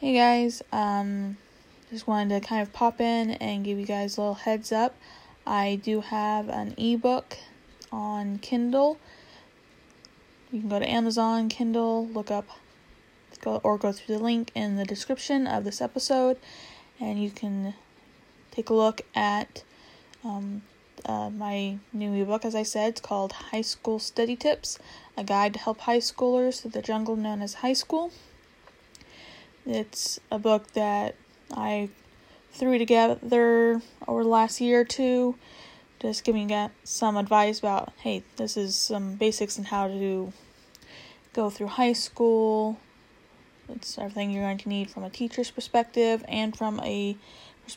Hey guys, um, just wanted to kind of pop in and give you guys a little heads up. I do have an ebook on Kindle. You can go to Amazon, Kindle, look up, go or go through the link in the description of this episode, and you can take a look at um, uh, my new ebook. As I said, it's called High School Study Tips: A Guide to Help High Schoolers Through the Jungle Known as High School. It's a book that I threw together over the last year or two, just giving some advice about hey, this is some basics in how to go through high school. It's everything you're going to need from a teacher's perspective and from a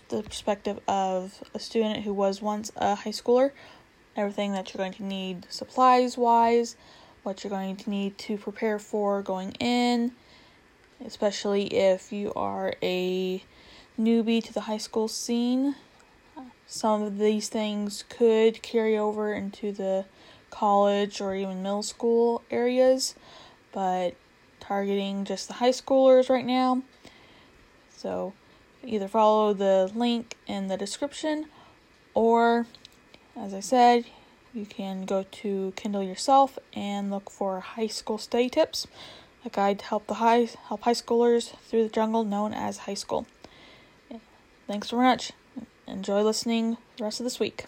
the perspective of a student who was once a high schooler. Everything that you're going to need supplies wise, what you're going to need to prepare for going in, especially if you are a newbie to the high school scene. Some of these things could carry over into the college or even middle school areas, but targeting just the high schoolers right now. So either follow the link in the description or, as I said, you can go to Kindle yourself and look for high school study tips a guide to help the high help high schoolers through the jungle known as high school. Thanks so much. Enjoy listening the rest of this week.